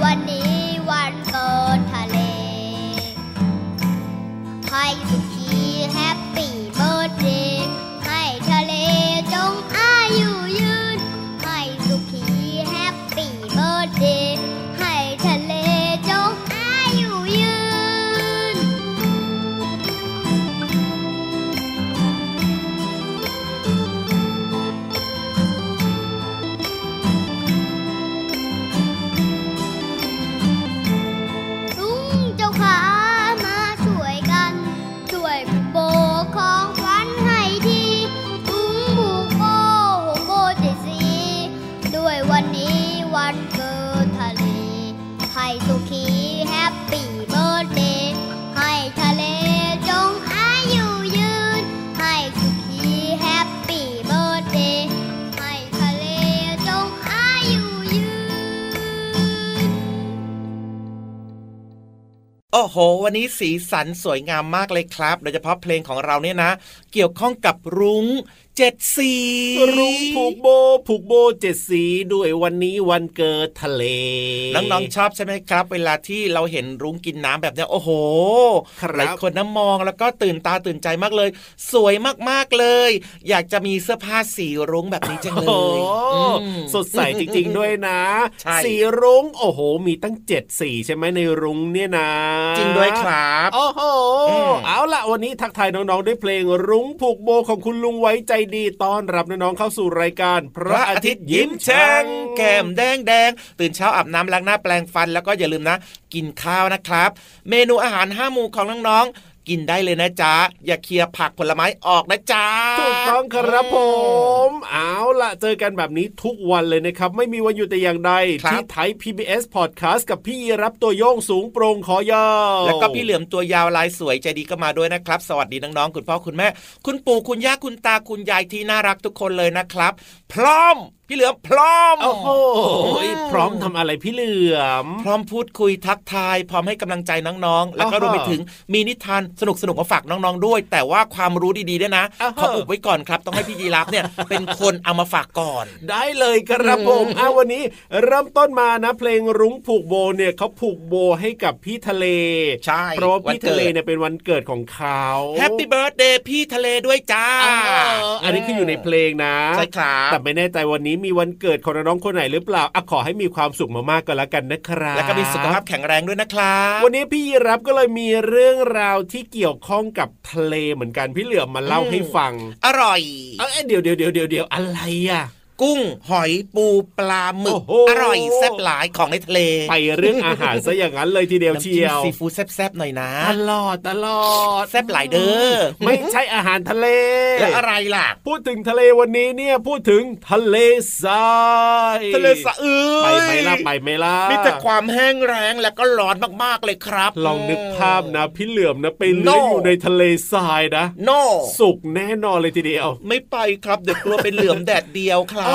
โอ้โห วันนี้สีสันสวยงามมากเลยครับ โดยเฉพาะเพลงของเราเนี่ยนะ เกี่ยวข้องกับรุง้งเจ็ดสีรุ้งผูกโบผูกโบเจ็ดสีด้วยวันนี้วันเกิดทะเล น้องๆชอบใช่ไหมครับ เวลาที่เราเห็นรุ้งกินน้ำแบบนี้โอ้โหหลายคนน้ำมองแล้วก็ตื่นตาตื่นใจมากเลย สวยมากๆเลย อยากจะมีเสื้อผ้าสีรุ้งแบบนี้จังเลยสดใสจริงๆด้วยนะ สีรุ้งโอ้โห มีตั้งเจ็ดสีใช่ไหมในรุ้งเนี่ยนะ จริงด้วยครับโอ้โหเอาละวันนี้ทักทายน้องๆด้วยเพลงรุ้งผูกโบของคุณลุงไว้ใจดีต้อนรับน้องๆเข้าสู่รายการ พระอาทิตย์ยิ้มแฉ่งแก้มแดงแดงตื่นเช้าอาบน้ำล้างหน้าแปลงฟันแล้วก็อย่าลืมนะ กินข้าวนะครับ เมนูอาหารห้าหมู่ของน้องๆ กินได้เลยนะจ๊ะ อย่าเคลียร์ผักผลไม้ออกนะจ๊ะถูกต้องครับผม เอาล่ะ เจอกันแบบนี้ทุกวันเลยนะครับ ไม่มีวันหยุดแต่อย่างใด ที่ไทย PBS Podcast กับพี่รับตัวโยงสูงโปร่งขอยาวแล้วก็พี่เหลือมตัวยาวลายสวยใจดีก็มาด้วยนะครับ สวัสดีน้องๆคุณพ่อคุณแม่ คุณปู่คุณย่าคุณตาคุณยายที่น่ารักทุกคนเลยนะครับ พร้อม พี่เหลือมพร้อม โอ้โหพร้อมทำอะไรพี่เหลือม พร้อมพูดคุยทักทาย พร้อมให้กำลังใจน้องๆ แล้วก็รวมไปถึงมีนิทานสนุกสนุกมาฝากน้องๆด้วย แต่ว่าความรู้ดีๆด้วยนะขออุบไว้ก่อนครับ ต้องให้พี่ยีรับเนี่ยเป็นคนเอามาฝากก่อน ได้เลยครับผมอาวันนี้เริ่มต้นมานะเพลงรุ้งผูกโบเนี่ยเขาผูกโบให้กับพี่ทะเลใช่เพราะว่าพี่ทะเลเนี่ยเป็นวันเกิดของเขา Happy Birthday พี่ทะเลด้วยจ้า อันนี้คืออยู่ในเพลงนะใช่ครับแต่ไม่แน่ใจวันนี้มีวันเกิดของน้องคนไหนหรือเปล่าอขอให้มีความสุขมากๆก็แล้วกันนะครับ แล้วก็มีสุขภาพแข็งแรงด้วยนะครับ วันนี้พี่รับก็เลยมีเรื่องราวที่เกี่ยวข้องกับทะเลเหมือนกันพี่เหลือมมาเล่าให้ฟัง อร่อย เอ้เดี๋ยวเดี๋ยวเดี๋ยวเดี๋ยวอะไรอะ กุ้งหอยปูปลาหมึก อร่อยแซ่บหลายของในทะเล ไปเรื่องอาหารซะอย่างนั้นเลยทีเดียวเชียวซีฟู้ดแซ่บๆหน่อยนะตลอดตลอดแซ่บหลายเด้อไม่ใช่อาหารทะเลแล้วอะไรล่ะ พูดถึงทะเลวันนี้เนี่ยพูดถึงทะเลทรายทะเลสะอือไปไหมล่ะไปไหมล่ะมีแต่ความแห้งแรงและก็ร้อนมากๆเลยครับ ลองนึกภาพนะพี่เหลือมนะไปเลื้อยอยู่ในทะเลทรายนะโนสุกแน่นอนเลยทีเดียว ไม่ไปครับเดี๋ยวกลัวเป็นเหลือมแดดเดียวครับ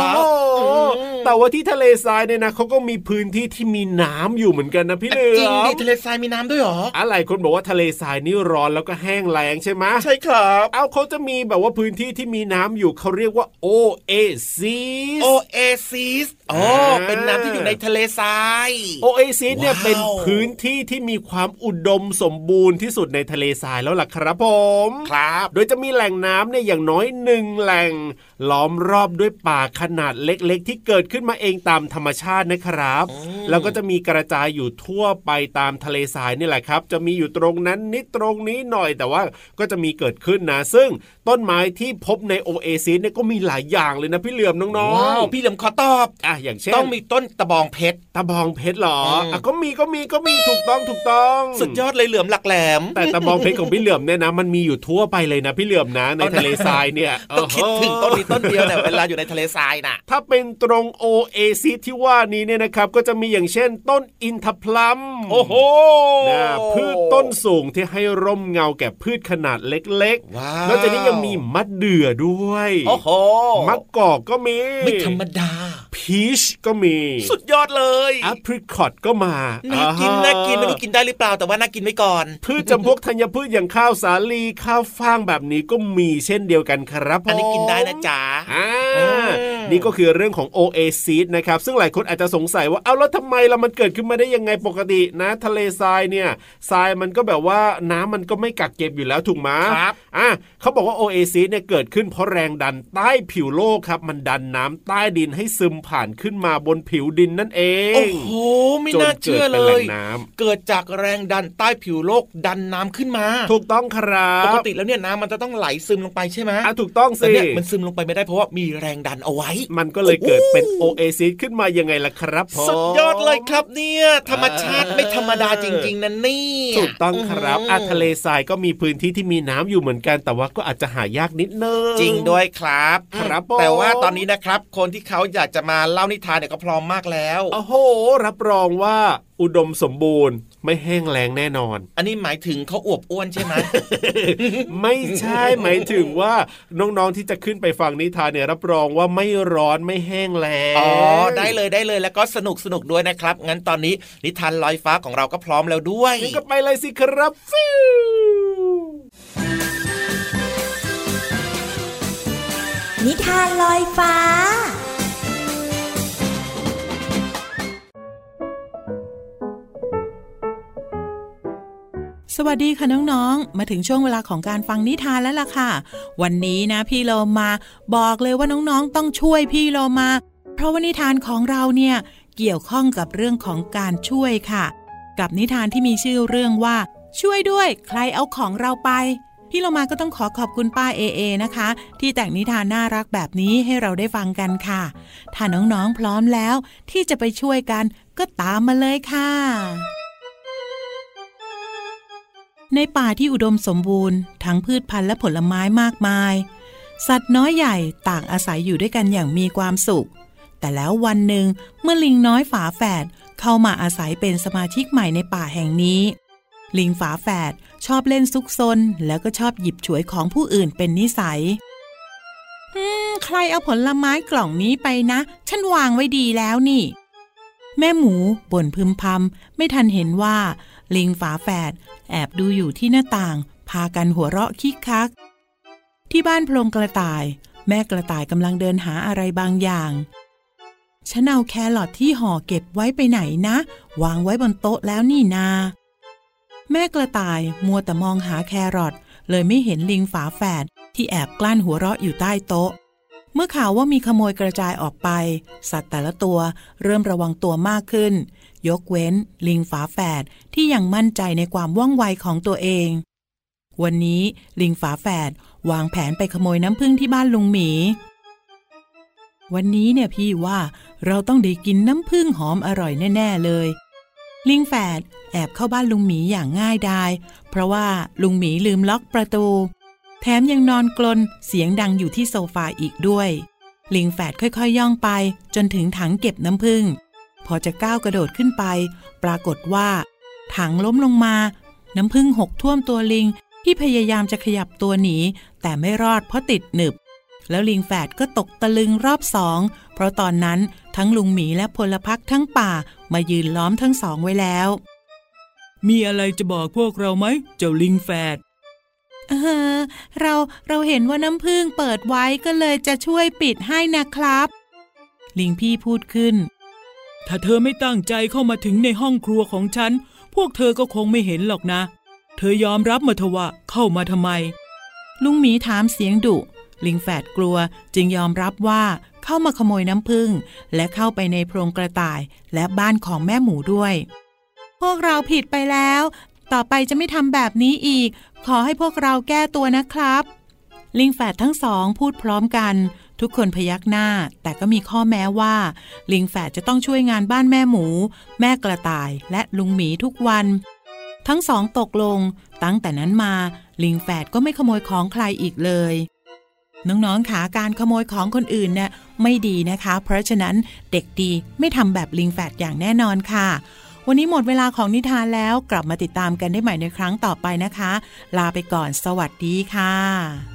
แต่ว่าที่ทะเลทรายเนี่ยนะเขาก็มีพื้นที่ที่มีน้ำอยู่เหมือนกันนะพี่เหลือมจริงดิทะเลทรายมีน้ำด้วยหรออะไรคนบอกว่าทะเลทรายนี่ร้อนแล้วก็แห้งแล้งใช่ไหมใช่ครับเอาเขาจะมีแบบว่าพื้นที่ที่มีน้ำอยู่เขาเรียกว่าโอเอซิสโอเอซิสอ๋อเป็นน้ำที่อยู่ในทะเลทรายโอเอซิสเนี่ยเป็นพื้นที่ที่มีความอุดมสมบูรณ์ที่สุดในทะเลทรายแล้วล่ะครับผมครับ โดยจะมีแหล่งน้ำเนี่ยอย่างน้อยหนึ่งแหล่งล้อมรอบด้วยป่าขนาดเล็กๆ ที่เกิดขึ้นมาเองตามธรรมชาตินะครับ แล้วก็จะมีกระจายอยู่ทั่วไปตามทะเลทรายนี่แหละครับ จะมีอยู่ตรงนั้นนิดตรงนี้หน่อยแต่ว่าก็จะมีเกิดขึ้นนะ ซึ่งต้นไม้ที่พบในโอเอซิสเนี่ยก็มีหลายอย่างเลยนะพี่เหลือมน้องๆว้าวพี่เหลือมขอตอบอะอย่างเช่นต้องมีต้นตะบองเพชรตะบองเพชรหรออะก็มีก็มีก็มีถูกต้องถูกต้อง สุดยอดเลยเหลือมหลักแหลม แต่ตะบองเพชรของพี่เหลือมเนี่ยนะ มันมีอยู่ทั่วไปเลยนะพี่เหลือมนะในทะเลทรายเนี่ยต้องคิดถึงต้นนี้ต้นเดียวเนี่ยเวลาอยู่ในทะเลทรายน่ะ ถ้าเป็นตรงโอเอซิสที่ว่านี้เนี่ยนะครับก็จะมีอย่างเช่น ต้นอินทพลัมโอ้โหพืชต้นสูงที่ให้ร่มเงาแก่พืชขนาดเล็กๆนอกจากนี้ยังมีมะเดื่อด้วยโอ้โหมะกอกก็มีไม่ธรรมดาพีชก็มี สุดยอดเลยแอปริคอตก็มาน่ากินน่ากินไม่รู้กินได้หรือเปล่าแต่ว่าน่ากินไว้ก่อน พืชจำพวกธัญพืชอย่างข้าวสาลีข้าวฟ่างแบบนี้ก็มีเช่นเดียวกันครับอันนี้กินได้นะจ๊ะนี่ก็คือเรื่องของโอเอซิสนะครับซึ่งหลายคนอาจจะสงสัยว่าเอาแล้วทำไมเรามันเกิดขึ้นมาได้ยังไงปกตินะทะเลทรายเนี่ยทรายมันก็แบบว่าน้ำมันก็ไม่กักเก็บอยู่แล้วถูกไหมครับอะเขาบอกว่าโอเอซิสเนี่ยเกิดขึ้นเพราะแรงดันใต้ผิวโลกครับ มันดันน้ำใต้ดินให้ซึมผ่านขึ้นมาบนผิวดินนั่นเอง โอ้โหไม่น่าเชื่อเลย เกิดจากแรงดันใต้ผิวโลกดันน้ำขึ้นมา ถูกต้องครับปกติแล้วเนี่ยน้ำมันจะต้องไหลซึมลงไปใช่ไหมอะถูกต้องสิเนี่ยมันซึมลงไปไม่ได้เพราะว่ามีแรงดันเอาไว้มันก็เลยเกิดเป็นโอเอซิสขึ้นมายังไงล่ะครับสุดยอดเลยครับเนี่ยธรรมชาติไม่ธรรมดาจริง ๆนั่นนี่ถูกต้องครับอะทะเลทรายก็มีพื้นที่ที่มีน้ำอยู่เหมือนกันแต่ว่าก็อาจจะหายากนิดนึงจริงด้วยครับครับแต่ว่าตอนนี้นะครับ คนที่เขาอยากจะมาเล่านิทานเนี่ยก็พร้อมมากแล้วโอ้โหรับรองว่าอุดมสมบูรณ์ ไม่แห้งแล้งแน่นอน อันนี้หมายถึงเขาอวบอ้วนใช่ไหมไม่ใช่หมายถึงว่าน้องๆที่จะขึ้นไปฟังนิทานเนี่ยรับรองว่าไม่ร้อนไม่แห้งแล้งอ๋อได้เลยได้เลยแล้วก็สนุกสนุกด้วยนะครับ งั้นตอนนี้นิทานลอยฟ้าของเราก็พร้อมแล้วด้วยก็ไปเลยสิครับฟิวนิทานลอยฟ้า สวัสดีค่ะน้องๆ มาถึงช่วงเวลาของการฟังนิทานแล้วล่ะค่ะ วันนี้นะพี่โลมาบอกเลยว่าน้องๆ ต้องช่วยพี่โลมา เพราะว่านิทานของเราเนี่ยเกี่ยวข้องกับเรื่องของการช่วยค่ะ กับนิทานที่มีชื่อเรื่องว่า ช่วยด้วย ใครเอาของเราไป พี่โลมาก็ต้องขอขอบคุณป้าเอเอนะคะ ที่แต่งนิทานน่ารักแบบนี้ให้เราได้ฟังกันค่ะ ถ้าน้องๆพร้อมแล้วที่จะไปช่วยกันก็ตามมาเลยค่ะ ในป่าที่อุดมสมบูรณ์ ทั้งพืชพันธุ์และผลไม้มากมาย สัตว์น้อยใหญ่ต่างอาศัยอยู่ด้วยกันอย่างมีความสุข แต่แล้ววันหนึ่งเมื่อลิงน้อยฝาแฝดเข้ามาอาศัยเป็นสมาชิกใหม่ในป่าแห่งนี้ ลิงฝาแฝดชอบเล่นซุกซนแล้วก็ชอบหยิบฉวยของผู้อื่นเป็นนิสัยใครเอาผลไม้กล่องนี้ไปนะ ฉันวางไว้ดีแล้วนี่ แม่หมูบ่นพึมพำไม่ทันเห็นว่า ลิงฝาแฝดแอบดูอยู่ที่หน้าต่าง พากันหัวเราะคิกคัก ที่บ้านโพรงกระต่าย แม่กระต่ายกำลังเดินหาอะไรบางอย่างฉันเอาแครอทที่ห่อเก็บไว้ไปไหนนะ วางไว้บนโต๊ะแล้วนี่นา แม่กระต่ายมัวแต่มองหาแครอทเลยไม่เห็นลิงฝาแฝดที่แอบกลั้นหัวเราะอยู่ใต้โต๊ะ เมื่อข่าวว่ามีขโมยกระจายออกไป สัตว์แต่ละตัวเริ่มระวังตัวมากขึ้น ยกเว้น ลิงฝาแฝดที่ยังมั่นใจในความว่องไวของตัวเอง วันนี้ลิงฝาแฝดวางแผนไปขโมยน้ำผึ้งที่บ้านลุงหมี วันนี้เนี่ยพี่ว่าเราต้องได้กินน้ำผึ้งหอมอร่อยแน่ ๆ เลย ลิงแฝดแอบเข้าบ้านลุงหมีอย่างง่ายดาย เพราะว่าลุงหมีลืมล็อกประตู แถมยังนอนกลนเสียงดังอยู่ที่โซฟาอีกด้วย ลิงแฝดค่อยๆย่องไป จนถึงถังเก็บน้ำผึ้ง พอจะก้าวกระโดดขึ้นไป ปรากฏว่า ถังล้มลงมา น้ำพึ่งหกท่วมตัวลิงที่พยายามจะขยับตัวหนี แต่ไม่รอดเพราะติดหนึบ แล้วลิงแฝดก็ตกตะลึงรอบสอง เพราะตอนนั้นทั้งลุงหมีและพลพักทั้งป่ามายืนล้อมทั้งสองไว้แล้ว มีอะไรจะบอกพวกเราไหมเจ้าลิงแฝดเออเราเราเห็นว่าน้ำพึ่งเปิดไว้ก็เลยจะช่วยปิดให้นะครับ ลิงพี่พูดขึ้น ถ้าเธอไม่ตั้งใจเข้ามาถึงในห้องครัวของฉัน พวกเธอก็คงไม่เห็นหรอกนะ เธอยอมรับมาเถอะว่าเข้ามาทำไม ลุงหมีถามเสียงดุ ลิงแฝดกลัวจึงยอมรับว่าเข้ามาขโมยน้ำผึ้งและเข้าไปในโพรงกระต่ายและบ้านของแม่หมูด้วย พวกเราผิดไปแล้ว ต่อไปจะไม่ทำแบบนี้อีก ขอให้พวกเราแก้ตัวนะครับ ลิงแฝดทั้งสองพูดพร้อมกัน ทุกคนพยักหน้า แต่ก็มีข้อแม้ว่า ลิงแฝดจะต้องช่วยงานบ้านแม่หมู แม่กระต่ายและลุงหมีทุกวัน ทั้งสองตกลง ตั้งแต่นั้นมา ลิงแฝดก็ไม่ขโมยของใครอีกเลยน้องๆขาการขโมยของคนอื่นเนี่ยไม่ดีนะคะ เพราะฉะนั้นเด็กดีไม่ทำแบบลิงแฝดอย่างแน่นอนค่ะ วันนี้หมดเวลาของนิทานแล้วกลับมาติดตามกันได้ใหม่ในครั้งต่อไปนะคะ ลาไปก่อนสวัสดีค่ะ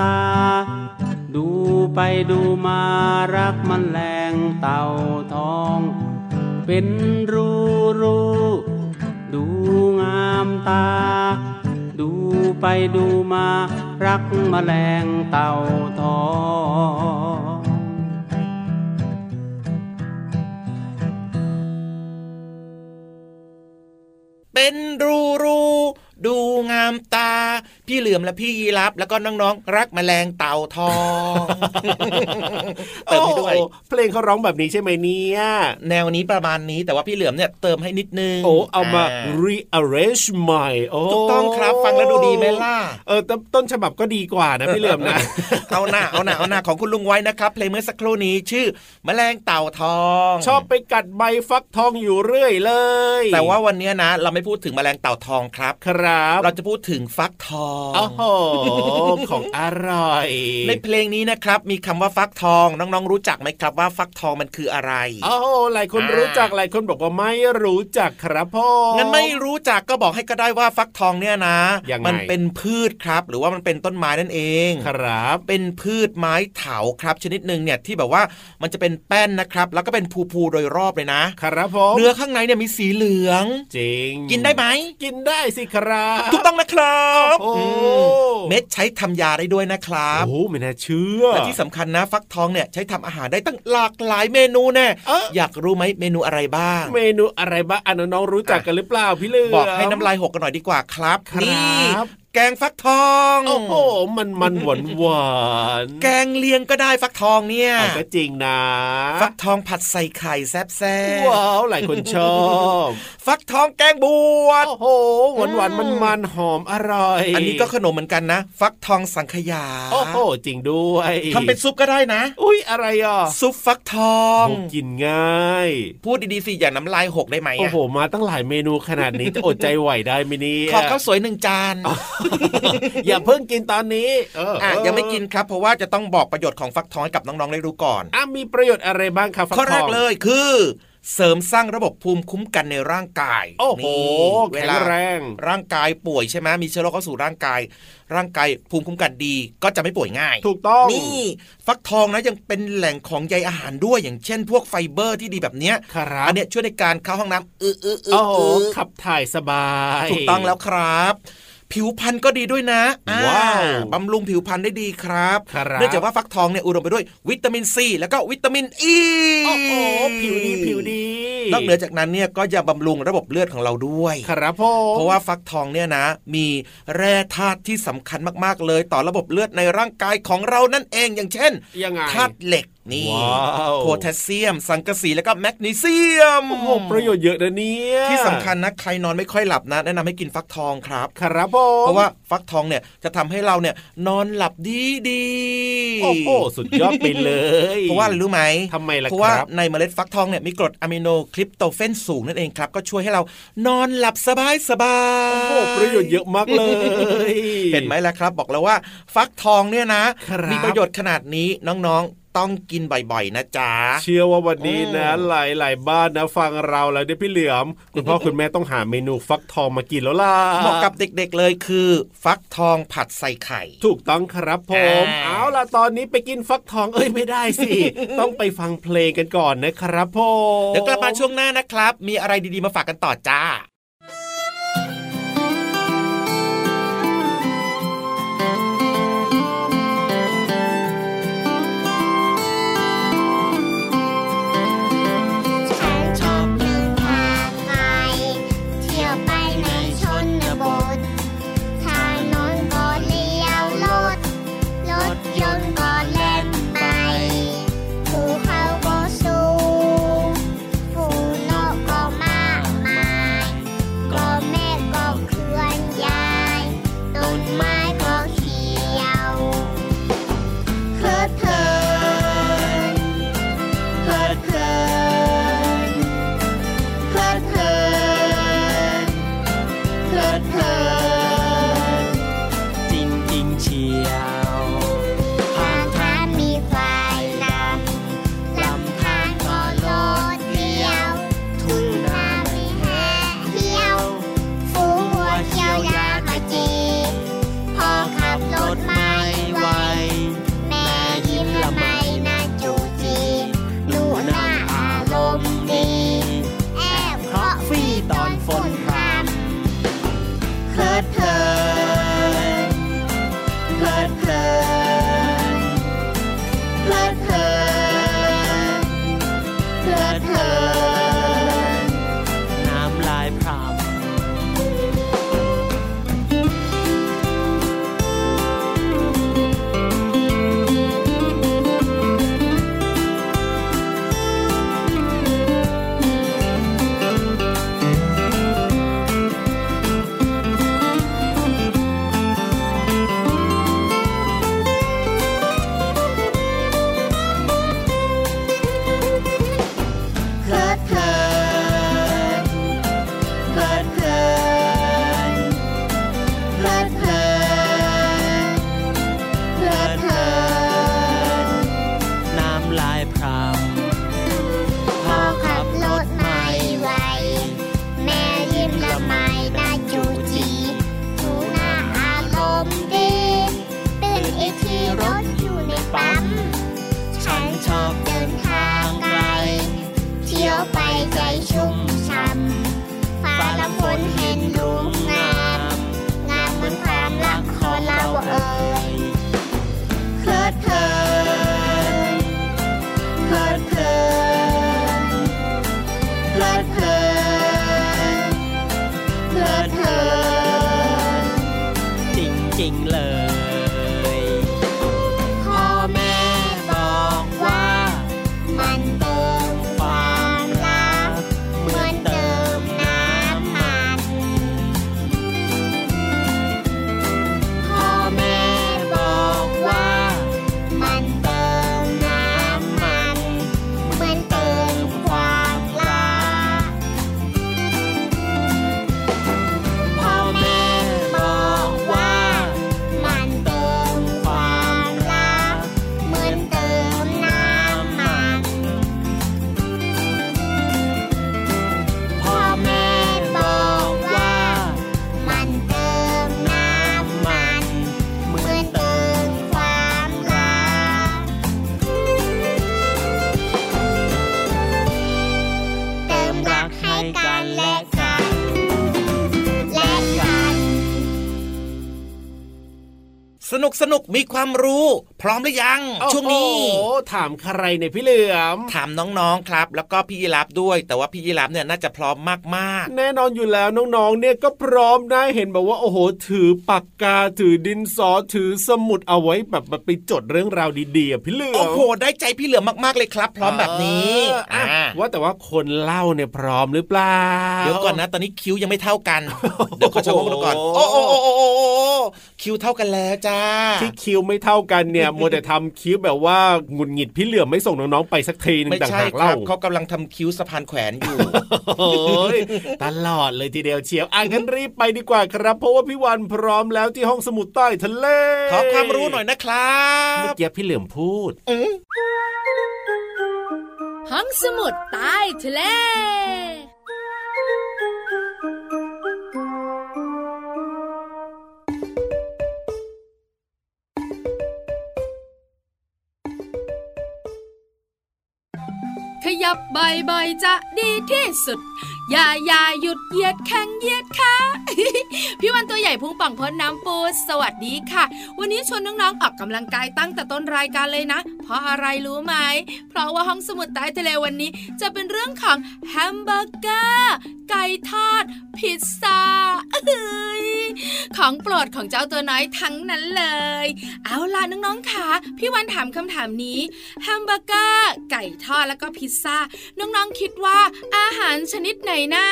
ตา ดูไปดูมารักมันแรงเต่าทอง เป็นรูรูดูงามตา ดูไปดูมารักมแมลงเต่าทองเป็นรูรูดูงามตา พี่เหลือมและพี่ยีรับแล้วก็น้องๆ รักแมลงเต่าทองเติมให้ด้วยโอ้เพลงเขาร้องแบบนี้ใช่ไหมเนี่ยแนวนี้ประมาณนี้แต่ว่าพี่เหลือมเนี่ยเติมให้นิดนึงโอ้เอามา rearrange ใหม่โอ้ถูกต้องครับฟังแล้วดูดีไหมล่ะเออต้นต้นฉบับก็ดีกว่านะพี่เหลือมนะเอาหน้าเอาหน้าเอาหน้าของคุณลุงไว้นะครับเพลงเมื่อสักครู่นี้ชื่อ แมลงเต่าทอง ชอบไปกัดใบฟักทองอยู่เรื่อยเลย แต่ว่าวันนี้นะ เราไม่พูดถึงแมลงเต่าทองครับ ครับ เราจะพูดถึงฟักทองโอ้โหของอร่อย ในเพลงนี้นะครับ มีคำว่าฟักทองน้องๆรู้จักไหมครับว่าฟักทองมันคืออะไรโอ้โหหลายคนอ่ารู้รู้จักหลายคนบอกว่าไม่รู้จักครับพ่องั้นไม่รู้จักก็บอกให้ก็ได้ว่าฟักทองเนี่ยนะยังไงมันเป็นพืชครับ หรือว่ามันเป็นต้นไม้นั่นเองครับ เป็นพืชไม้เถาครับ ชนิดหนึ่งเนี่ยที่แบบว่ามันจะเป็นแป้นนะครับ แล้วก็เป็นภูๆโดยรอบเลยนะ ครับผมเนื้อข้างในเนี่ยมีสีเหลือง จริง กินได้ไหมกินได้สิครับถูกต้องนะครับโอ้โหอืมเม็ดใช้ทำยาได้ด้วยนะครับโอ้โหไม่น่าเชื่อและที่สำคัญนะฟักทองเนี่ยใช้ทำอาหารได้ตั้งหลากหลายเมนูแน่เอ๊ะอยากรู้ไหมเมนูอะไรบ้าง เมนูอะไรบ้างอะน้องๆรู้จักกันหรือเปล่าพี่เหลือมบอกให้น้ำลายหกกันหน่อยดีกว่าครับครับนี่ แกงฟักทอง โอ้โห มันมันหวานหวานๆแกงเลียงก็ได้ฟักทองเนี่ยอะก็จริงนะ ฟักทองผัดใส่ไข่แซ่บแซ่ว้าวหลายคนชอบ ฟักทองแกงบวชโอ้โห หวานหวานมันมันๆหอมอร่อย อันนี้ก็ขนมเหมือนกันนะ ฟักทองสังขยา โอ้โห จริงด้วยทำเป็นซุปก็ได้นะ อุ้ยอะไรอะ ซุปฟักทองโอ้กินง่าย พูดดีๆสิอย่าน้ำลายหกได้ไหมโอ้อะโห มาตั้งหลายเมนูขนาดนี้จะอดใจไหวได้ไหมเนี่ยขอข้าวสวยหนึ่งจานอย่าเพิ่งกินตอนนี้เอออะเออยังไม่กินครับ เพราะว่าจะต้องบอกประโยชน์ของฟักทองให้กับน้องๆได้รู้ก่อนอะมีประโยชน์อะไรบ้างครับฟักทองข้อแรกเลยคือเสริมสร้างระบบภูมิคุ้มกันในร่างกาย โอ้โหนี่เวแข็งแรง เวลาร่างกายป่วยใช่ไหมมีเชื้อโรคเข้าสู่ร่างกาย ร่างกายภูมิคุ้มกันดี ก็จะไม่ป่วยง่าย ถูกต้อง นี่ ฟักทองนะยังเป็นแหล่งของใยอาหารด้วย อย่างเช่น พวกไฟเบอร์ที่ดีแบบเนี้ยครับอันเนี้ยช่วยในการเข้าห้องน้ำอืออืออืโอ้อโหอือขับถ่ายสบาย ถูกต้องแล้วครับ ผิวพรรณก็ดีด้วยนะอ่ว้าวบำรุงผิวพรรณได้ดีครับครับเนื่องจากว่าฟักทองเนี่ยอุดมไปด้วยวิตามินซีแล้วก็วิตามินอ e. ีโอ้โหผิวดีผิวดีนอกเหนือจากนั้นเนี่ยก็จะบำรุงระบบเลือดของเราด้วย ครับผมเพราะว่าฟักทองเนี่ยนะ มีแร่ธาตุที่สำคัญมากๆเลย ต่อระบบเลือดในร่างกายของเรานั่นเองอย่างเช่นยังไงธาตุเหล็กนี่ว้าวโพแทสเซียม สังกะสีแล้วก็แมกนีเซียมโอ้โหประโยชน์เยอะนะเนี่ยที่สำคัญนะใครนอนไม่ค่อยหลับนะแนะนำให้กินฟักทองครับ ครับผมเพราะว่าฟักทองเนี่ยจะทำให้เราเนี่ยนอนหลับดีดีโอ้โหสุดยอดไปเลยเพราะว่าอะไรรู้ไหมทำไมล่ะเพราะว่าครับในเมล็ดฟักทองเนี่ยมีกรดอะมิโนคลิปโตเฟนสูงนั่นเองครับ ก็ช่วยให้เรานอนหลับสบายสบายโอ้โหประโยชน์เยอะมากเลย เห็นไหมล่ะครับ บอกแล้วว่า ฟักทองเนี่ยนะครับมีประโยชน์ขนาดนี้น้องๆ ต้องกินบ่อยๆนะจ๊ะ เชื่อว่าวันนี้นะอืมหลายหลายๆบ้านนะ ฟังเราแล้วเนี่ยพี่เหลือม คุณพ่อคุณแม่ต้องหาเมนูฟักทองมากินแล้วล่ะเหมาะกับเด็กๆเลยคือ ฟักทองผัดใส่ไข่ ถูกต้องครับผมอ่าเอาล่ะตอนนี้ไปกินฟักทองเอ้ยไม่ได้สิ ต้องไปฟังเพลงกันก่อนนะครับผมเดี๋ยวกลับมาช่วงหน้านะครับ มีอะไรดีๆมาฝากกันต่อจ้า ริงจริง ๆ เลย นุกสนุกมีความรู้ พร้อมหรือยัง ช่วงนี้โอ้ถามใครในพี่เหลือม ถามน้องๆครับ แล้วก็พี่ยีรับด้วย แต่ว่าพี่ยีรับเนี่ยน่าจะพร้อมมากแน่นอนอยู่แล้วน้องๆเนี่ยก็พร้อมได้เห็นแบบว่าโอ้โห ถือปากกาถือดินสอถือสมุดเอาไว้แบบไปจดเรื่องราวดีๆอะพี่เหลืๆอมโอ้โหได้ใจพี่เหลือมมากๆเลยครับ พร้อมแบบนี้เอออะอ่าว่าแต่ว่าคนเล่าเนี่ยพร้อมหรือเปล่าเดี๋ยวก่อนนะ ตอนนี้คิ้วยังไม่เท่ากันเดี๋ยวขอชะโงกดูก่อนโอ้โอ้โอ้โอ้โอ้โอ้คิ้วเท่ากันแล้วจ้าที่คิวไม่เท่ากันเนี่ยมัวแต่ทำคิ้วแบบว่าหงุดหงิดพี่เหลือมไม่ส่งน้องๆไปสักทีหนึงไม่ต่างใช่หากครัเล่าบเขากำลังทำคิ้วสะพานแขวนอยู่โอ้ยตลอดเลยทีเดียวเชียวอะงั้นรีบไปดีกว่าครับ เพราะว่าพี่วันพร้อมแล้วที่ห้องสมุดใต้ทะเลขอความรู้หน่อยนะครับเมื่อกี้พี่เหลือมพูดห้องสมุดใต้ทะเล ยับบ่อยๆ จะดีที่สุด อย่าอย่าหยุดเหยียดแข้งเหยียดขาพี่วันตัวใหญ่พุงป่องพ้นน้ำปูสวัสดีค่ะ วันนี้ชวนน้องๆออกกำลังกายตั้งแต่ต้นรายการเลยนะ เพราะอะไรรู้ไหม เพราะว่าห้องสมุดใต้ทะเลวันนี้ จะเป็นเรื่องของแฮมเบอร์เกอร์ ไก่ทอด พิซซ่าเอ้ย ของโปรดของเจ้าตัวน้อยทั้งนั้นเลย เอาล่ะน้องๆค่ะ พี่วันถามคำถามนี้แฮมเบอร์เกอร์ไก่ทอดแล้วก็พิซซ่า น้องๆคิดว่าอาหารชนิดไหนนะ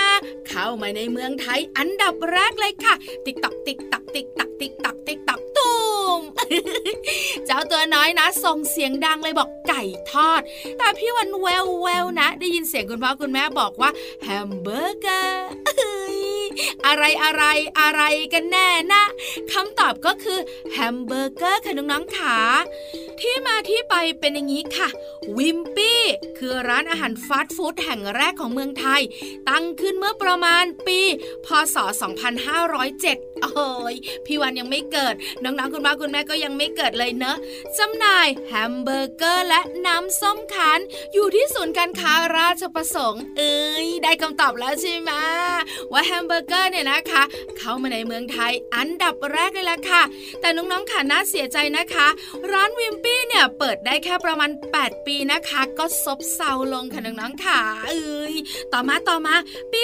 เข้ามาในเมืองไทยอันดับแรกเลยค่ะ ติ๊กตักติ๊กตักติ๊กตักติ๊กตักติ๊กตักตูมเจ้าตัวน้อยนะส่งเสียงดังเลยบอกไก่ทอด แต่พี่วันแววแววนะ ได้ยินเสียงคุณพ่อคุณแม่บอกว่าแฮมเบอร์เกอร์ อะไรอะไรอะไรกันแน่นะคำตอบก็คือแฮมเบอร์เกอร์ค่ะน้องๆขาที่มาที่ไปเป็นอย่างนี้ค่ะ วิมปี้คือร้านอาหารฟาสต์ฟู้ดแห่งแรกของเมืองไทย ตั้งขึ้นเมื่อประมาณปี พศ 2507 โอ้ยพี่วันยังไม่เกิด น้องๆคุณพ่อคุณแม่ก็ยังไม่เกิดเลยเนอะจำหน่ายแฮมเบอร์เกอร์และน้ำส้มคั้นอยู่ที่ศูนย์การค้าราชประสงค์ เอ้ยได้คำตอบแล้วใช่ไหมว่าแฮมเบอร์เกอร์เนี่ยนะคะ เข้ามาในเมืองไทยอันดับแรกเลยล่ะค่ะ แต่น้องๆค่ะน่าเสียใจนะคะ ร้านวิมปี้เนี่ยเปิดได้แค่ประมาณ 8 ปีนะคะ ก็ซบเซาลงค่ะน้องๆค่ะเอ้ยต่อมาต่อมาปี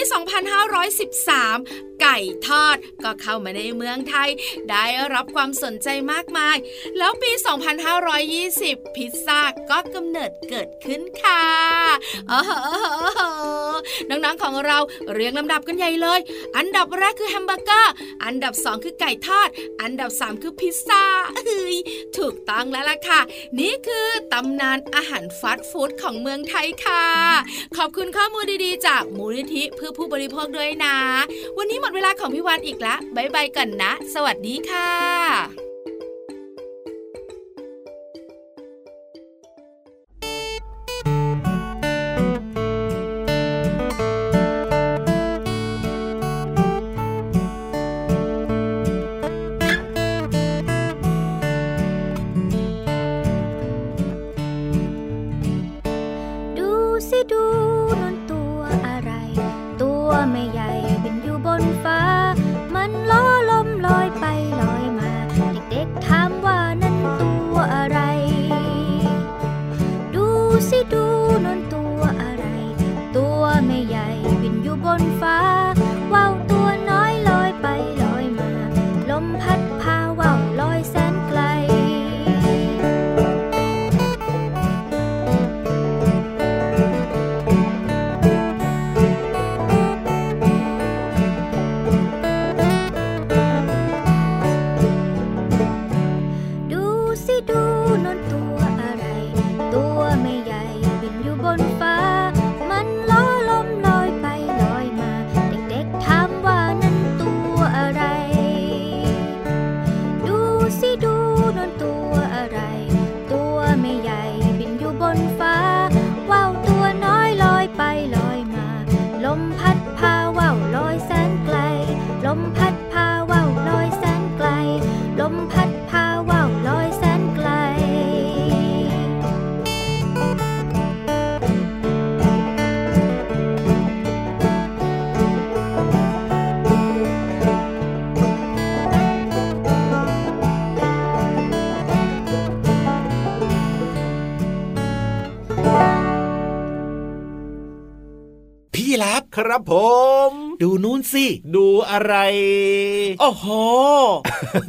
2513 ไก่ทอดก็เข้ามาในเมืองไทย ได้รับความสนใจมากมาย แล้วปี 2520 พิซซ่าก็กำเนิดเกิดขึ้นค่ะอ๋อน้องๆของเราเรียงลำดับกันใหญ่เลยอันดับแรกคือแฮมเบอร์เกอร์ อันดับสองคือไก่ทอด อันดับสามคือพิซซ่าเฮ้ยถูกต้องแล้วล่ะค่ะ นี่คือตำนานอาหารฟาสต์ฟู้ดของเมืองไทยค่ะ ขอบคุณข้อมูลดีๆ จากมูลนิธิเพื่อผู้บริโภคด้วยนะ วันนี้หมดเวลาของพี่วันอีกแล้วบายบายกันนะ สวัสดีค่ะ ดูนนตัวอะไร ตัวไม่ใหญ่ ครับผม ดูนู้นสิดูอะไรโอ้โห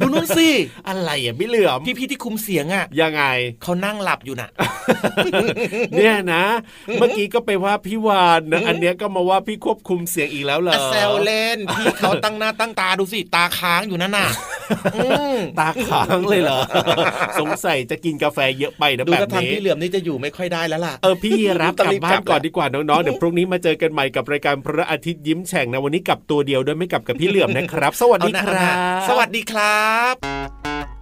ดูนู้นสิอะไรอะพี่เหลือมพี่ๆที่คุมเสียงอะยังไงเขานั่งหลับอยู่น่ะ เนี่ยนะ เมื่อกี้ก็ไปว่าพี่วานนะอันเนี้ยก็มาว่าพี่ควบคุมเสียงอีกแล้วเหรอแซวเล่นพี่เขาตั้งหน้าตั้งตาดูสิตาค้างอยู่นั่นน่ะอืมตาค้างเลยเหรอสงสัยจะกินกาแฟเยอะไปนะดูแบบกระทางนี้พี่เหลือมนี่จะอยู่ไม่ค่อยได้แล้วล่ะเออพี่รับต้กองลับรีบบ้ากลันบก่อนดีกว่าน้องๆเดี๋ยวพรุ่งนี้มาเจอกันใหม่กับรายการพระอาทิตย์ยิ้มแฉ่งนะวันนี้กลับตัวเดียวด้วยไม่กลับกับพี่เหลือมนะครับ สวัสดีเอาคนะรัเอานะบสวัสดีครับ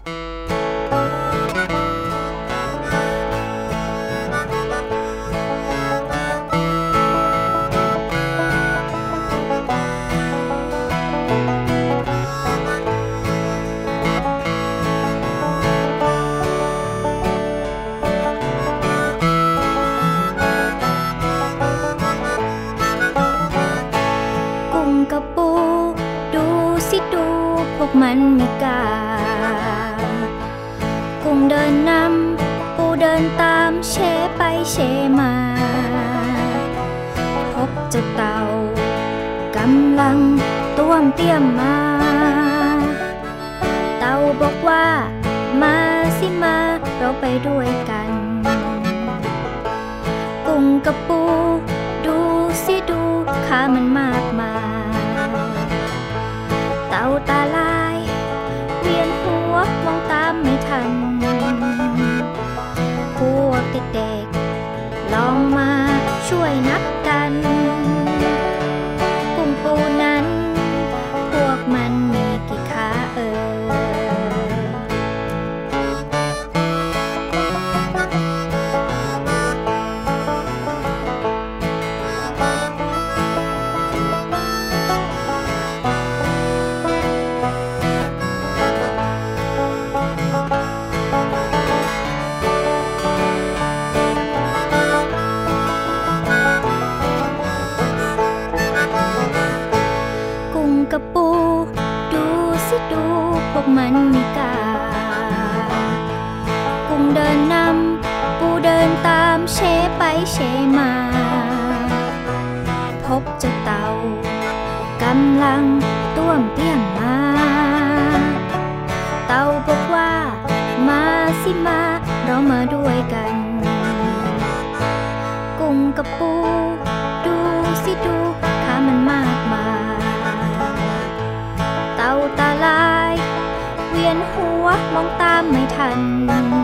มเตี้ยมมา เต่าบอกว่า มาสิมาเราไปด้วยกัน กุ้งกับปู ดูสิดูขามันมา มองตามไม่ทัน